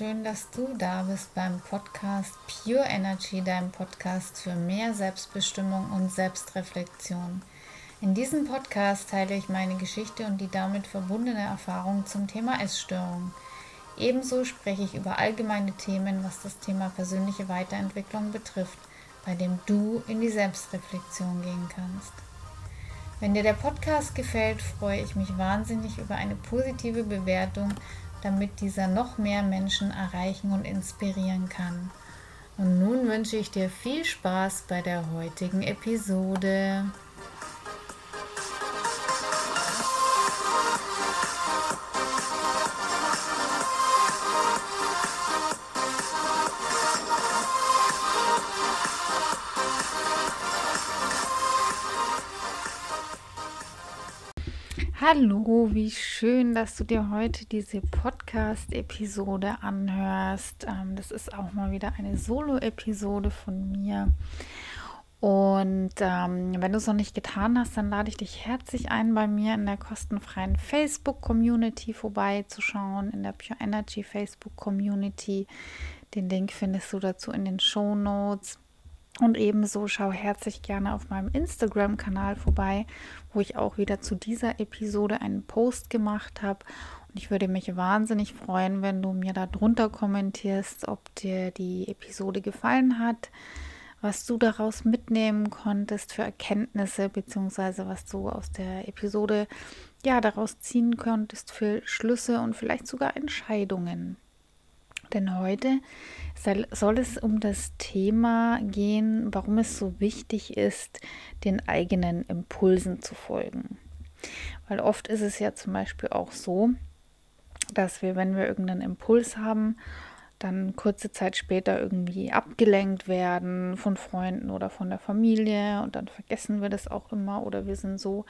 Schön, dass du da bist beim Podcast Pure Energy, deinem Podcast für mehr Selbstbestimmung und Selbstreflexion. In diesem Podcast teile ich meine Geschichte und die damit verbundene Erfahrung zum Thema Essstörung. Ebenso spreche ich über allgemeine Themen, was das Thema persönliche Weiterentwicklung betrifft, bei dem du in die Selbstreflexion gehen kannst. Wenn dir der Podcast gefällt, freue ich mich wahnsinnig über eine positive Bewertung damit dieser noch mehr Menschen erreichen und inspirieren kann. Und nun wünsche ich dir viel Spaß bei der heutigen Episode. Hallo, wie schön, dass du dir heute diese Podcast-Episode anhörst. Ähm, das ist auch mal wieder eine Solo-Episode von mir. Und ähm, wenn du es noch nicht getan hast, dann lade ich dich herzlich ein, bei mir in der kostenfreien Facebook-Community vorbeizuschauen, in der Pure Energy Facebook-Community. Den Link findest du dazu in den Show Notes. Und ebenso schau herzlich gerne auf meinem Instagram-Kanal vorbei, wo ich auch wieder zu dieser Episode einen Post gemacht habe. Und ich würde mich wahnsinnig freuen, wenn du mir da drunter kommentierst, ob dir die Episode gefallen hat, was du daraus mitnehmen konntest für Erkenntnisse, beziehungsweise was du aus der Episode ja daraus ziehen konntest für Schlüsse und vielleicht sogar Entscheidungen. Denn heute soll es um das Thema gehen, warum es so wichtig ist, den eigenen Impulsen zu folgen. Weil oft ist es ja zum Beispiel auch so, dass wir, wenn wir irgendeinen Impuls haben, dann kurze Zeit später irgendwie abgelenkt werden von Freunden oder von der Familie und dann vergessen wir das auch immer oder wir sind so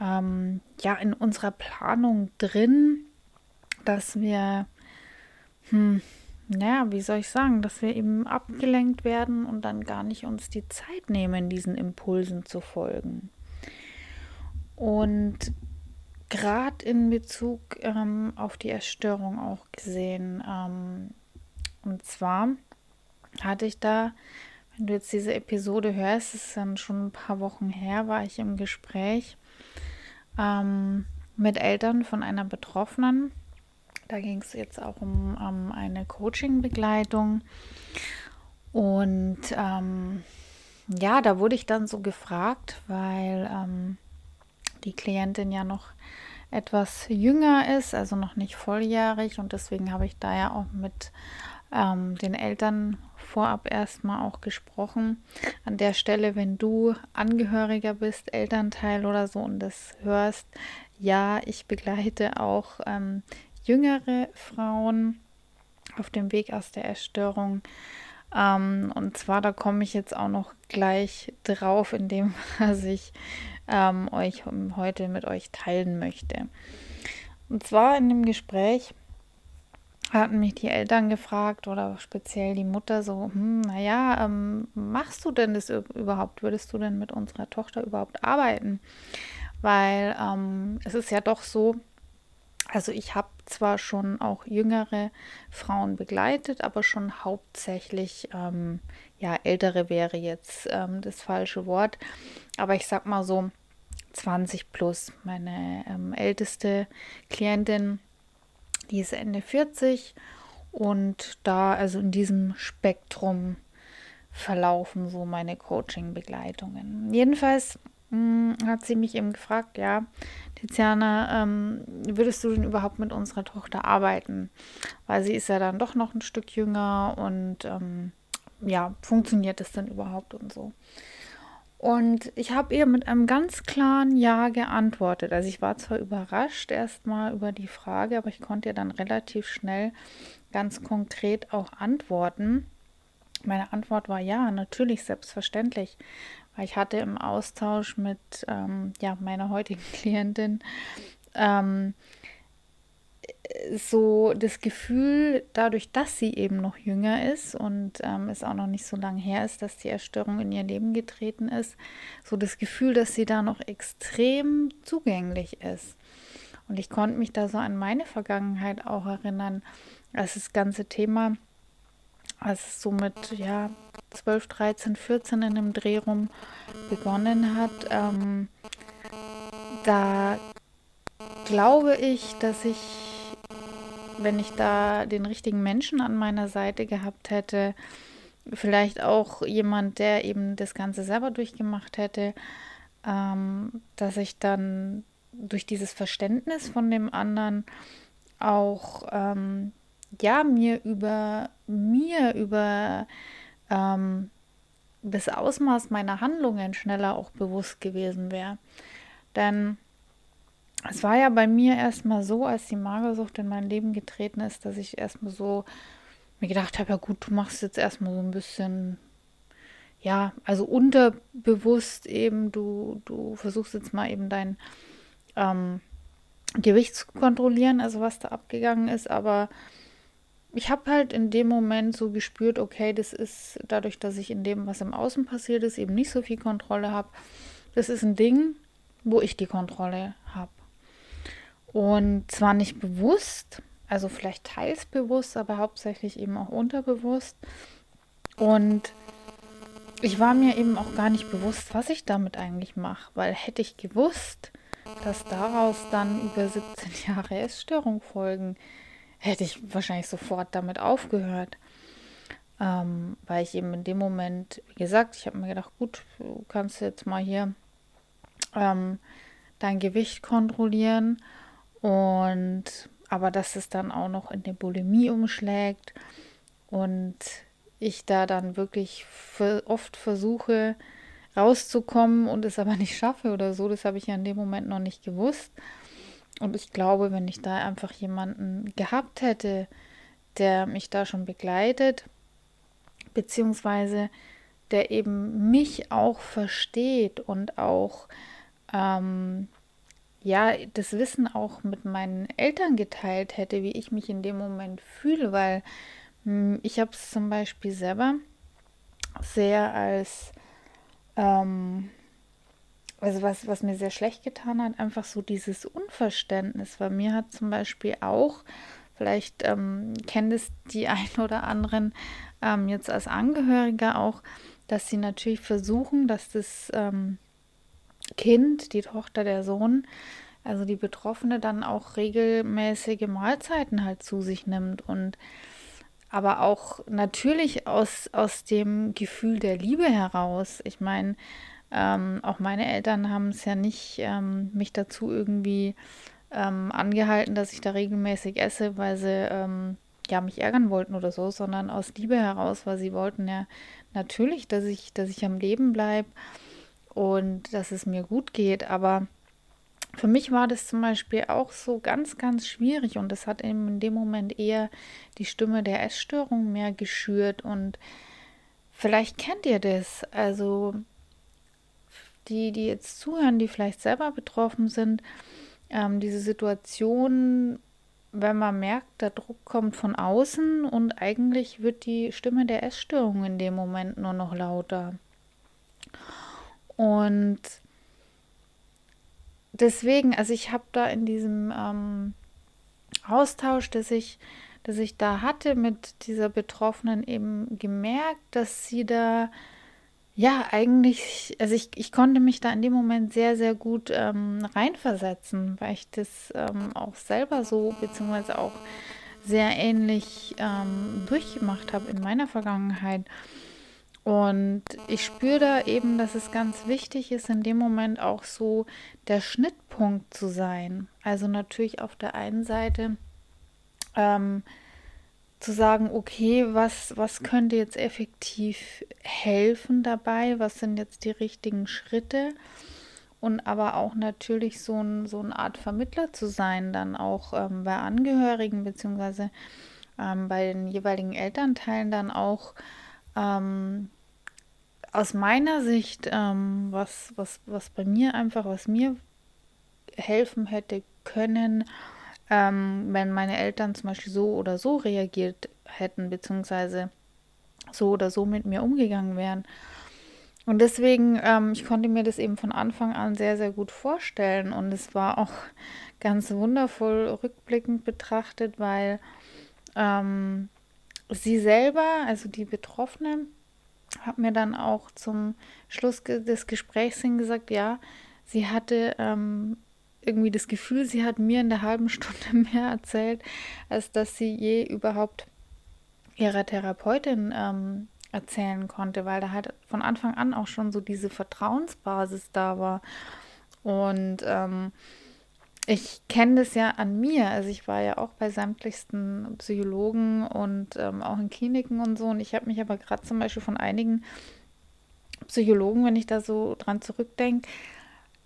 ähm, ja in unserer Planung drin, dass wir hm, naja, wie soll ich sagen, dass wir eben abgelenkt werden und dann gar nicht uns die Zeit nehmen, diesen Impulsen zu folgen. Und gerade in Bezug ähm, auf die Erstörung auch gesehen, ähm, und zwar hatte ich da, wenn du jetzt diese Episode hörst, ist dann schon ein paar Wochen her, war ich im Gespräch ähm, mit Eltern von einer Betroffenen da ging es jetzt auch um, um eine Coaching-Begleitung. Und ähm, ja, da wurde ich dann so gefragt, weil ähm, die Klientin ja noch etwas jünger ist, also noch nicht volljährig. Und deswegen habe ich da ja auch mit ähm, den Eltern vorab erstmal auch gesprochen. An der Stelle, wenn du Angehöriger bist, Elternteil oder so und das hörst, ja, ich begleite auch ähm, jüngere Frauen auf dem Weg aus der Erstörung. Ähm, und zwar, da komme ich jetzt auch noch gleich drauf, in dem, was ich ähm, euch heute mit euch teilen möchte. Und zwar in dem Gespräch hatten mich die Eltern gefragt oder speziell die Mutter so, hm, naja, ähm, machst du denn das überhaupt? Würdest du denn mit unserer Tochter überhaupt arbeiten? Weil ähm, es ist ja doch so, also ich habe zwar schon auch jüngere Frauen begleitet, aber schon hauptsächlich, ähm, ja, ältere wäre jetzt ähm, das falsche Wort, aber ich sag mal so 20 plus. Meine ähm, älteste Klientin, die ist Ende 40 und da, also in diesem Spektrum verlaufen so meine Coaching-Begleitungen. Jedenfalls hat sie mich eben gefragt, ja, Tiziana, ähm, würdest du denn überhaupt mit unserer Tochter arbeiten? Weil sie ist ja dann doch noch ein Stück jünger und ähm, ja, funktioniert das denn überhaupt und so? Und ich habe ihr mit einem ganz klaren Ja geantwortet. Also ich war zwar überrascht erstmal über die Frage, aber ich konnte ihr dann relativ schnell ganz konkret auch antworten. Meine Antwort war ja, natürlich, selbstverständlich. Weil ich hatte im Austausch mit ähm, ja, meiner heutigen Klientin ähm, so das Gefühl, dadurch, dass sie eben noch jünger ist und ähm, es auch noch nicht so lange her ist, dass die Erstörung in ihr Leben getreten ist, so das Gefühl, dass sie da noch extrem zugänglich ist. Und ich konnte mich da so an meine Vergangenheit auch erinnern, als das ganze Thema, als es so mit ja, 12, 13, 14 in dem Dreh rum begonnen hat. Ähm, da glaube ich, dass ich, wenn ich da den richtigen Menschen an meiner Seite gehabt hätte, vielleicht auch jemand, der eben das Ganze selber durchgemacht hätte, ähm, dass ich dann durch dieses Verständnis von dem anderen auch ähm, ja mir über mir über ähm, das Ausmaß meiner Handlungen schneller auch bewusst gewesen wäre. Denn es war ja bei mir erstmal so, als die Magersucht in mein Leben getreten ist, dass ich erstmal so mir gedacht habe, ja gut, du machst jetzt erstmal so ein bisschen, ja, also unterbewusst eben, du, du versuchst jetzt mal eben dein ähm, Gewicht zu kontrollieren, also was da abgegangen ist, aber ich habe halt in dem Moment so gespürt, okay, das ist dadurch, dass ich in dem, was im Außen passiert ist, eben nicht so viel Kontrolle habe. Das ist ein Ding, wo ich die Kontrolle habe. Und zwar nicht bewusst, also vielleicht teils bewusst, aber hauptsächlich eben auch unterbewusst. Und ich war mir eben auch gar nicht bewusst, was ich damit eigentlich mache, weil hätte ich gewusst, dass daraus dann über 17 Jahre Essstörung folgen, hätte ich wahrscheinlich sofort damit aufgehört. Ähm, weil ich eben in dem Moment, wie gesagt, ich habe mir gedacht, gut, du kannst jetzt mal hier ähm, dein Gewicht kontrollieren und aber dass es dann auch noch in der Bulimie umschlägt und ich da dann wirklich oft versuche rauszukommen und es aber nicht schaffe oder so, das habe ich ja in dem Moment noch nicht gewusst. Und ich glaube, wenn ich da einfach jemanden gehabt hätte, der mich da schon begleitet, beziehungsweise der eben mich auch versteht und auch ähm, ja das Wissen auch mit meinen Eltern geteilt hätte, wie ich mich in dem Moment fühle, weil mh, hm, ich habe es zum Beispiel selber sehr als ähm, also was, was mir sehr schlecht getan hat, einfach so dieses Unverständnis, weil mir hat zum Beispiel auch, vielleicht ähm, kennen es die ein oder anderen ähm, jetzt als Angehöriger auch, dass sie natürlich versuchen, dass das ähm, Kind, die Tochter, der Sohn, also die Betroffene dann auch regelmäßige Mahlzeiten halt zu sich nimmt und aber auch natürlich aus, aus dem Gefühl der Liebe heraus. Ich meine, ähm, auch meine Eltern haben es ja nicht ähm, mich dazu irgendwie ähm, angehalten, dass ich da regelmäßig esse, weil sie ähm, ja mich ärgern wollten oder so, sondern aus Liebe heraus, weil sie wollten ja natürlich, dass ich, dass ich am Leben bleibe und dass es mir gut geht. Aber für mich war das zum Beispiel auch so ganz, ganz schwierig und das hat eben in dem Moment eher die Stimme der Essstörung mehr geschürt und vielleicht kennt ihr das. Also die, die jetzt zuhören, die vielleicht selber betroffen sind, ähm, diese Situation, wenn man merkt, der Druck kommt von außen und eigentlich wird die Stimme der Essstörung in dem Moment nur noch lauter. Und deswegen, also ich habe da in diesem ähm, Austausch, dass ich, dass ich da hatte mit dieser Betroffenen eben gemerkt, dass sie da ja, eigentlich, also ich, ich konnte mich da in dem Moment sehr, sehr gut ähm, reinversetzen, weil ich das ähm, auch selber so, beziehungsweise auch sehr ähnlich ähm, durchgemacht habe in meiner Vergangenheit. Und ich spüre da eben, dass es ganz wichtig ist, in dem Moment auch so der Schnittpunkt zu sein. Also natürlich auf der einen Seite ähm, zu sagen, okay, was, was könnte jetzt effektiv helfen dabei? Was sind jetzt die richtigen Schritte? Und aber auch natürlich so, ein, so eine Art Vermittler zu sein, dann auch ähm, bei Angehörigen beziehungsweise ähm, bei den jeweiligen Elternteilen dann auch ähm, aus meiner Sicht, ähm, was, was, was bei mir einfach, was mir helfen hätte können, ähm, wenn meine Eltern zum Beispiel so oder so reagiert hätten, beziehungsweise so oder so mit mir umgegangen wären. und deswegen, ähm, ich konnte mir das eben von Anfang an sehr, sehr gut vorstellen. Und es war auch ganz wundervoll rückblickend betrachtet, weil ähm, sie selber, also die Betroffene, hat mir dann auch zum Schluss des Gesprächs hin gesagt, ja, sie hatte ähm, irgendwie das Gefühl, sie hat mir in der halben Stunde mehr erzählt, als dass sie je überhaupt ihrer Therapeutin ähm, erzählen konnte, weil da halt von Anfang an auch schon so diese Vertrauensbasis da war. Und ähm, ich kenne das ja an mir. Also ich war ja auch bei sämtlichsten Psychologen und ähm, auch in Kliniken und so. Und ich habe mich aber gerade zum Beispiel von einigen Psychologen, wenn ich da so dran zurückdenke,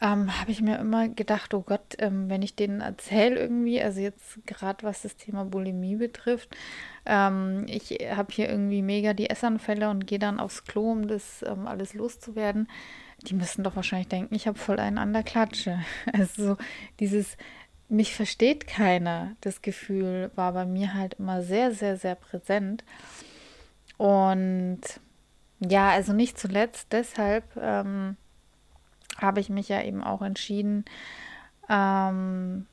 ähm, habe ich mir immer gedacht, oh Gott, ähm, wenn ich denen erzähle irgendwie, also jetzt gerade was das Thema Bulimie betrifft, ähm, ich habe hier irgendwie mega die Essanfälle und gehe dann aufs Klo, um das ähm, alles loszuwerden. Die müssen doch wahrscheinlich denken, ich habe voll einen an der Klatsche. Also dieses mich versteht keiner, das Gefühl war bei mir halt immer sehr, sehr, sehr präsent. Und ja, also nicht zuletzt deshalb ähm, habe ich mich ja eben auch entschieden, ähm,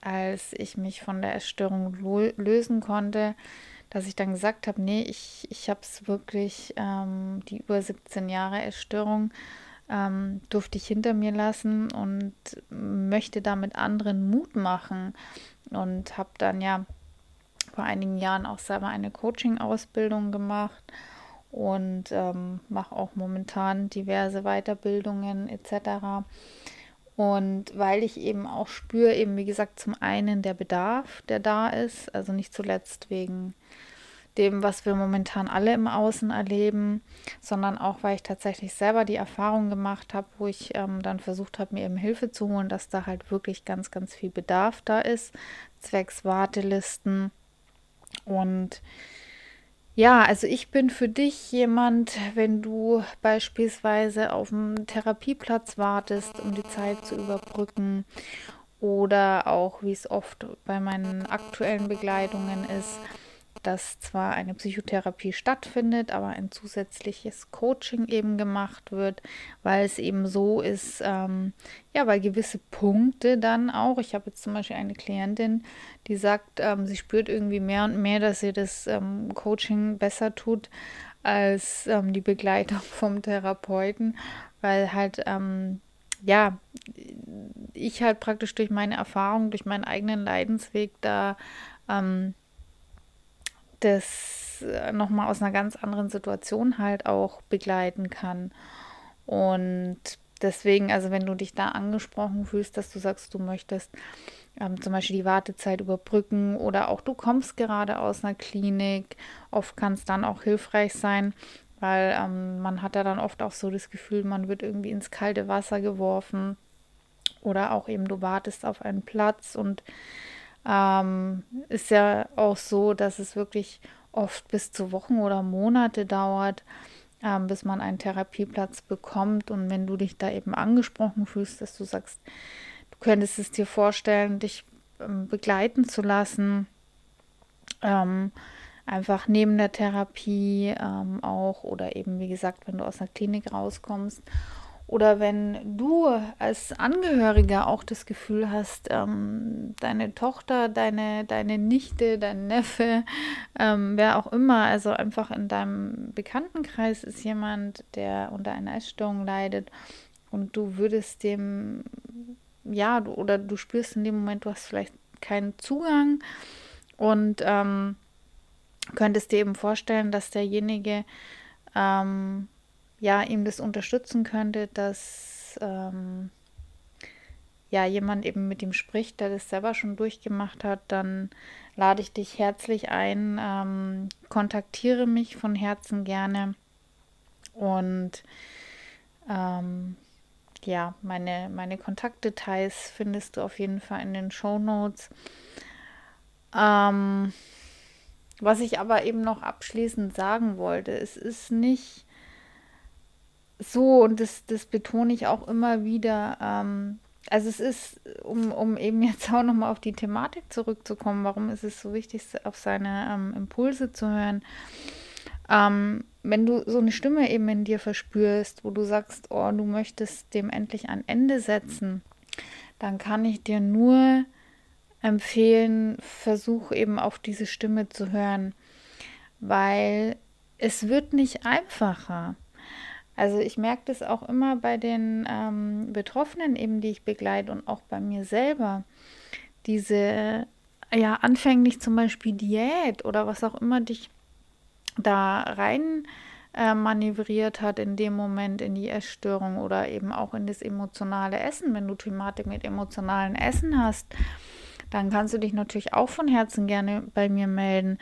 als ich mich von der Essstörung lösen konnte, dass ich dann gesagt habe, nee, ich, ich habe es wirklich, ähm, die über 17 Jahre Essstörung ähm, durfte ich hinter mir lassen und möchte damit anderen Mut machen und habe dann ja vor einigen Jahren auch selber eine Coaching-Ausbildung gemacht und ähm, mache auch momentan diverse Weiterbildungen etc. Und weil ich eben auch spüre, eben wie gesagt, zum einen der Bedarf, der da ist, also nicht zuletzt wegen dem, was wir momentan alle im Außen erleben, sondern auch, weil ich tatsächlich selber die Erfahrung gemacht habe, wo ich ähm, dann versucht habe, mir eben Hilfe zu holen, dass da halt wirklich ganz, ganz viel Bedarf da ist, zwecks Wartelisten und ja, also ich bin für dich jemand, wenn du beispielsweise auf dem Therapieplatz wartest, um die Zeit zu überbrücken oder auch, wie es oft bei meinen aktuellen Begleitungen ist, dass zwar eine Psychotherapie stattfindet, aber ein zusätzliches Coaching eben gemacht wird, weil es eben so ist, ähm, ja, weil gewisse Punkte dann auch, ich habe jetzt zum Beispiel eine Klientin, die sagt, ähm, sie spürt irgendwie mehr und mehr, dass ihr das ähm, Coaching besser tut als ähm, die Begleitung vom Therapeuten, weil halt, ähm, ja, ich halt praktisch durch meine Erfahrung, durch meinen eigenen Leidensweg da ähm, das äh, nochmal aus einer ganz anderen Situation halt auch begleiten kann. Und deswegen, also wenn du dich da angesprochen fühlst, dass du sagst, du möchtest ähm, zum Beispiel die Wartezeit überbrücken oder auch du kommst gerade aus einer Klinik, oft kann es dann auch hilfreich sein, weil ähm, man hat ja dann oft auch so das Gefühl, man wird irgendwie ins kalte Wasser geworfen oder auch eben du wartest auf einen Platz und ähm, ist ja auch so, dass es wirklich oft bis zu Wochen oder Monate dauert, ähm, bis man einen Therapieplatz bekommt. Und wenn du dich da eben angesprochen fühlst, dass du sagst, du könntest es dir vorstellen, dich ähm, begleiten zu lassen, ähm, einfach neben der Therapie ähm, auch oder eben, wie gesagt, wenn du aus einer Klinik rauskommst oder wenn du als Angehöriger auch das Gefühl hast, ähm, deine Tochter, deine, deine Nichte, dein Neffe, ähm, wer auch immer, also einfach in deinem Bekanntenkreis ist jemand, der unter einer Essstörung leidet und du würdest dem, ja, du, oder du spürst in dem Moment, du hast vielleicht keinen Zugang und ähm, könntest dir eben vorstellen, dass derjenige ähm, ja, ihm das unterstützen könnte, dass ähm, ja, jemand eben mit ihm spricht, der das selber schon durchgemacht hat, dann lade ich dich herzlich ein, ähm, kontaktiere mich von Herzen gerne und ähm, ja, meine, meine Kontaktdetails findest du auf jeden Fall in den Show Notes. Ähm, was ich aber eben noch abschließend sagen wollte, es ist nicht so, und das, das betone ich auch immer wieder, ähm, also es ist, um, um eben jetzt auch nochmal auf die Thematik zurückzukommen, warum ist es so wichtig, auf seine ähm, Impulse zu hören. Ähm, wenn du so eine Stimme eben in dir verspürst, wo du sagst, oh, du möchtest dem endlich ein Ende setzen, dann kann ich dir nur empfehlen, versuch eben auf diese Stimme zu hören, weil es wird nicht einfacher. Also ich merke das auch immer bei den ähm, Betroffenen eben, die ich begleite und auch bei mir selber. Diese, ja, anfänglich zum Beispiel Diät oder was auch immer dich da rein äh, manövriert hat in dem Moment in die Essstörung oder eben auch in das emotionale Essen. Wenn du Thematik mit emotionalen Essen hast, dann kannst du dich natürlich auch von Herzen gerne bei mir melden,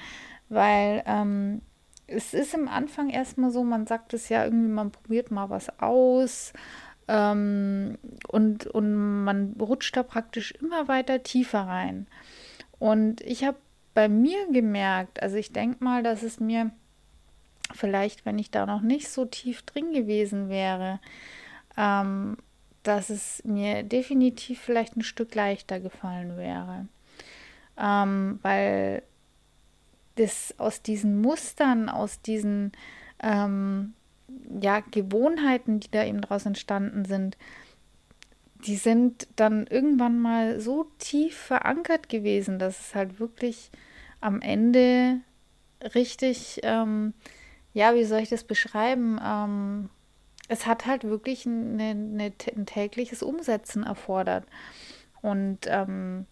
weil ähm, es ist im Anfang erstmal so, man sagt es ja irgendwie, man probiert mal was aus ähm, und, und man rutscht da praktisch immer weiter tiefer rein. Und ich habe bei mir gemerkt, also ich denke mal, dass es mir vielleicht, wenn ich da noch nicht so tief drin gewesen wäre, ähm, dass es mir definitiv vielleicht ein Stück leichter gefallen wäre. Ähm, weil das aus diesen Mustern, aus diesen ähm, ja, Gewohnheiten, die da eben daraus entstanden sind, die sind dann irgendwann mal so tief verankert gewesen, dass es halt wirklich am Ende richtig, ähm, ja, wie soll ich das beschreiben? Ähm, es hat halt wirklich eine, eine, ein tägliches Umsetzen erfordert. Und ähm,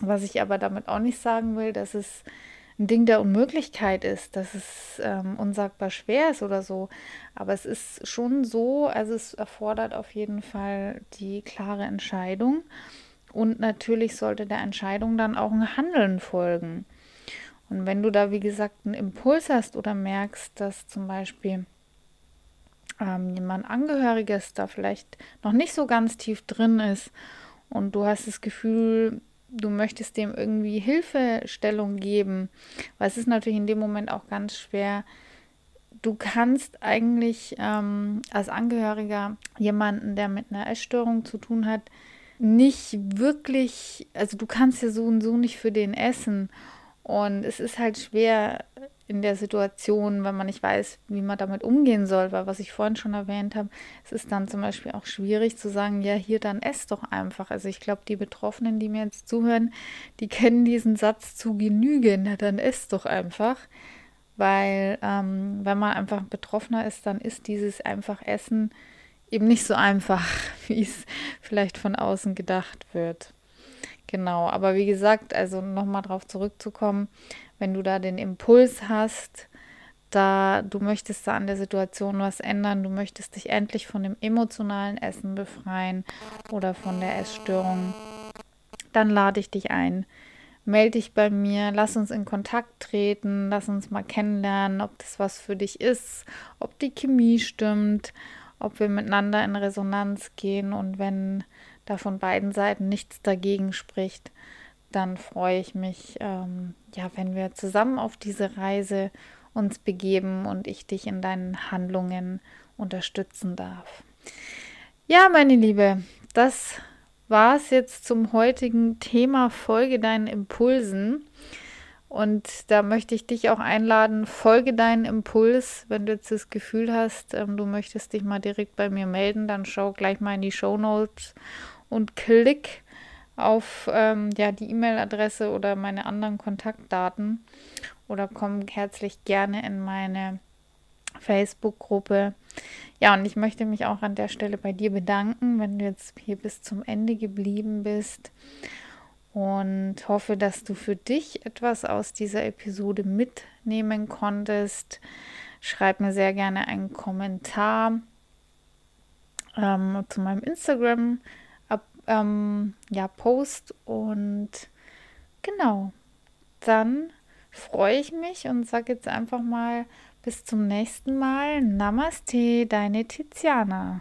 was ich aber damit auch nicht sagen will, dass es ein Ding der Unmöglichkeit ist, dass es ähm, unsagbar schwer ist oder so. Aber es ist schon so, also es erfordert auf jeden Fall die klare Entscheidung. Und natürlich sollte der Entscheidung dann auch ein Handeln folgen. Und wenn du da, wie gesagt, einen Impuls hast oder merkst, dass zum Beispiel ähm, jemand Angehöriges da vielleicht noch nicht so ganz tief drin ist und du hast das Gefühl, du möchtest dem irgendwie Hilfestellung geben, weil es ist natürlich in dem Moment auch ganz schwer. Du kannst eigentlich ähm, als Angehöriger jemanden, der mit einer Essstörung zu tun hat, nicht wirklich, also du kannst ja so und so nicht für den essen. Und es ist halt schwer, in der Situation, wenn man nicht weiß, wie man damit umgehen soll, weil was ich vorhin schon erwähnt habe, es ist dann zum Beispiel auch schwierig zu sagen, ja, hier dann ess doch einfach. Also ich glaube, die Betroffenen, die mir jetzt zuhören, die kennen diesen Satz zu Genüge, na dann ess doch einfach. Weil ähm, wenn man einfach Betroffener ist, dann ist dieses einfach Essen eben nicht so einfach, wie es vielleicht von außen gedacht wird. Genau, aber wie gesagt, also nochmal drauf zurückzukommen, wenn du da den Impuls hast, da du möchtest da an der Situation was ändern, du möchtest dich endlich von dem emotionalen Essen befreien oder von der Essstörung, dann lade ich dich ein. Melde dich bei mir, lass uns in Kontakt treten, lass uns mal kennenlernen, ob das was für dich ist, ob die Chemie stimmt, ob wir miteinander in Resonanz gehen und wenn da von beiden Seiten nichts dagegen spricht, dann freue ich mich, ähm, ja, wenn wir zusammen auf diese Reise uns begeben und ich dich in deinen Handlungen unterstützen darf. Ja, meine Liebe, das war es jetzt zum heutigen Thema Folge deinen Impulsen. Und da möchte ich dich auch einladen, folge deinen Impuls. Wenn du jetzt das Gefühl hast, ähm, du möchtest dich mal direkt bei mir melden, dann schau gleich mal in die Show Notes und klick auf ähm, ja, die E-Mail-Adresse oder meine anderen Kontaktdaten oder komm herzlich gerne in meine Facebook-Gruppe. Ja, und ich möchte mich auch an der Stelle bei dir bedanken, wenn du jetzt hier bis zum Ende geblieben bist und hoffe, dass du für dich etwas aus dieser Episode mitnehmen konntest. Schreib mir sehr gerne einen Kommentar ähm, zu meinem Instagram ähm, ja, Post. Und genau, dann freue ich mich und sage jetzt einfach mal bis zum nächsten Mal. Namaste, deine Tiziana.